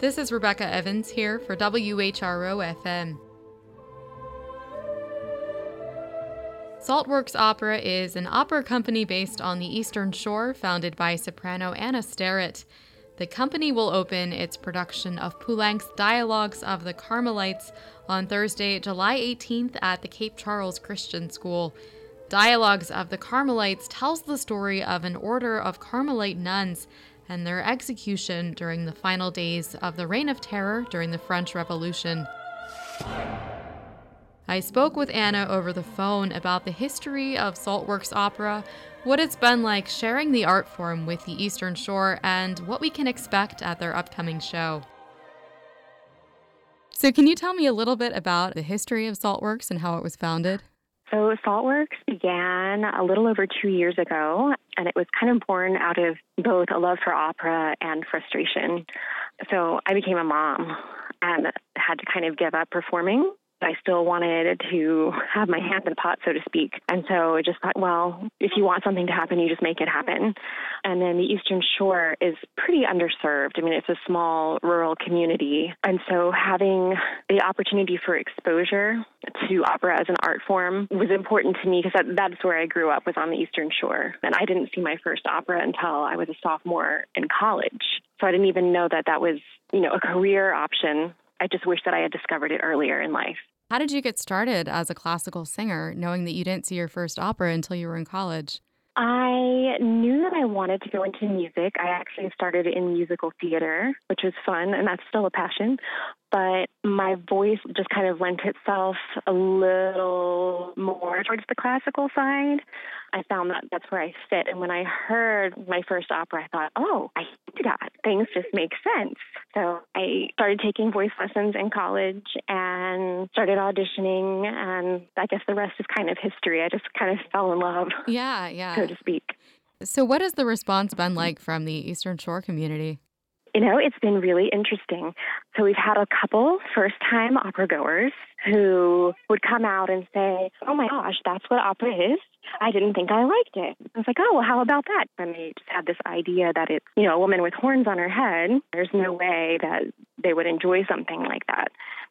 This is Rebecca Evans here for WHRO FM. Saltworks Opera is an opera company based on the Eastern Shore founded by soprano Anna Sterrett. The company will open its production of Poulenc's Dialogues of the Carmelites on Thursday, July 18th at the Cape Charles Christian School. Dialogues of the Carmelites tells the story of an order of Carmelite nuns and their execution during the final days of the Reign of Terror during the French Revolution. I spoke with Anna over the phone about the history of Saltworks Opera, what it's been like sharing the art form with the Eastern Shore, and what we can expect at their upcoming show. So, can you tell me a little bit about the history of Saltworks and how it was founded? So, Saltworks began a little over two years ago, and it was kind of born out of both a love for opera and frustration. So, I became a mom and had to kind of give up performing I still wanted to have my hand in the pot, so to speak. And so I just thought, well, if you want something to happen, you just make it happen. And then the Eastern Shore is pretty underserved. I mean, it's a small rural community. And so having the opportunity for exposure to opera as an art form was important to me because that, that's where I grew up was on the Eastern Shore. And I didn't see my first opera until I was a sophomore in college. So I didn't even know that that was, you know, a career option I just wish that I had discovered it earlier in life. How did you get started as a classical singer, knowing that you didn't see your first opera until you were in college? I knew that I wanted to go into music. I actually started in musical theater, which was fun, and that's still a passion but my voice just kind of lent itself a little more towards the classical side. I found that that's where I fit. And when I heard my first opera, I thought, oh, I do that. Things just make sense. So I started taking voice lessons in college and started auditioning. And I guess the rest is kind of history. I just kind of fell in love. Yeah, yeah. So to speak. So, what has the response been like from the Eastern Shore community? You know, it's been really interesting. So we've had a couple first time opera goers who would come out and say, Oh my gosh, that's what opera is. I didn't think I liked it. I was like, Oh, well, how about that? And they just had this idea that it's, you know, a woman with horns on her head. There's no way that they would enjoy something like that.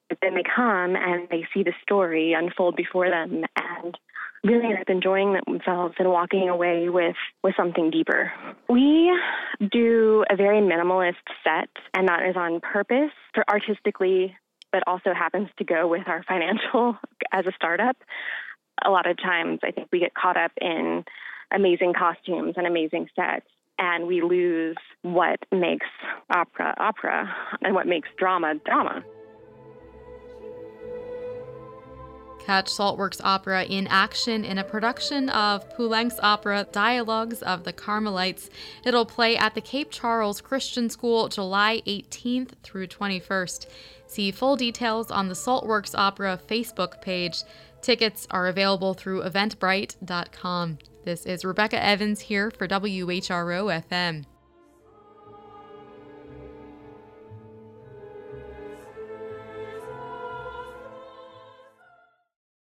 But then they come and they see the story unfold before them and really end up enjoying themselves and walking away with, with something deeper. We do a very minimalist set, and that is on purpose for artistically, but also happens to go with our financial as a startup. A lot of times, I think we get caught up in amazing costumes and amazing sets and we lose what makes opera opera and what makes drama drama. Catch Saltworks Opera in action in a production of Poulenc's opera Dialogues of the Carmelites. It'll play at the Cape Charles Christian School July 18th through 21st. See full details on the Saltworks Opera Facebook page. Tickets are available through eventbrite.com. This is Rebecca Evans here for WHRO FM.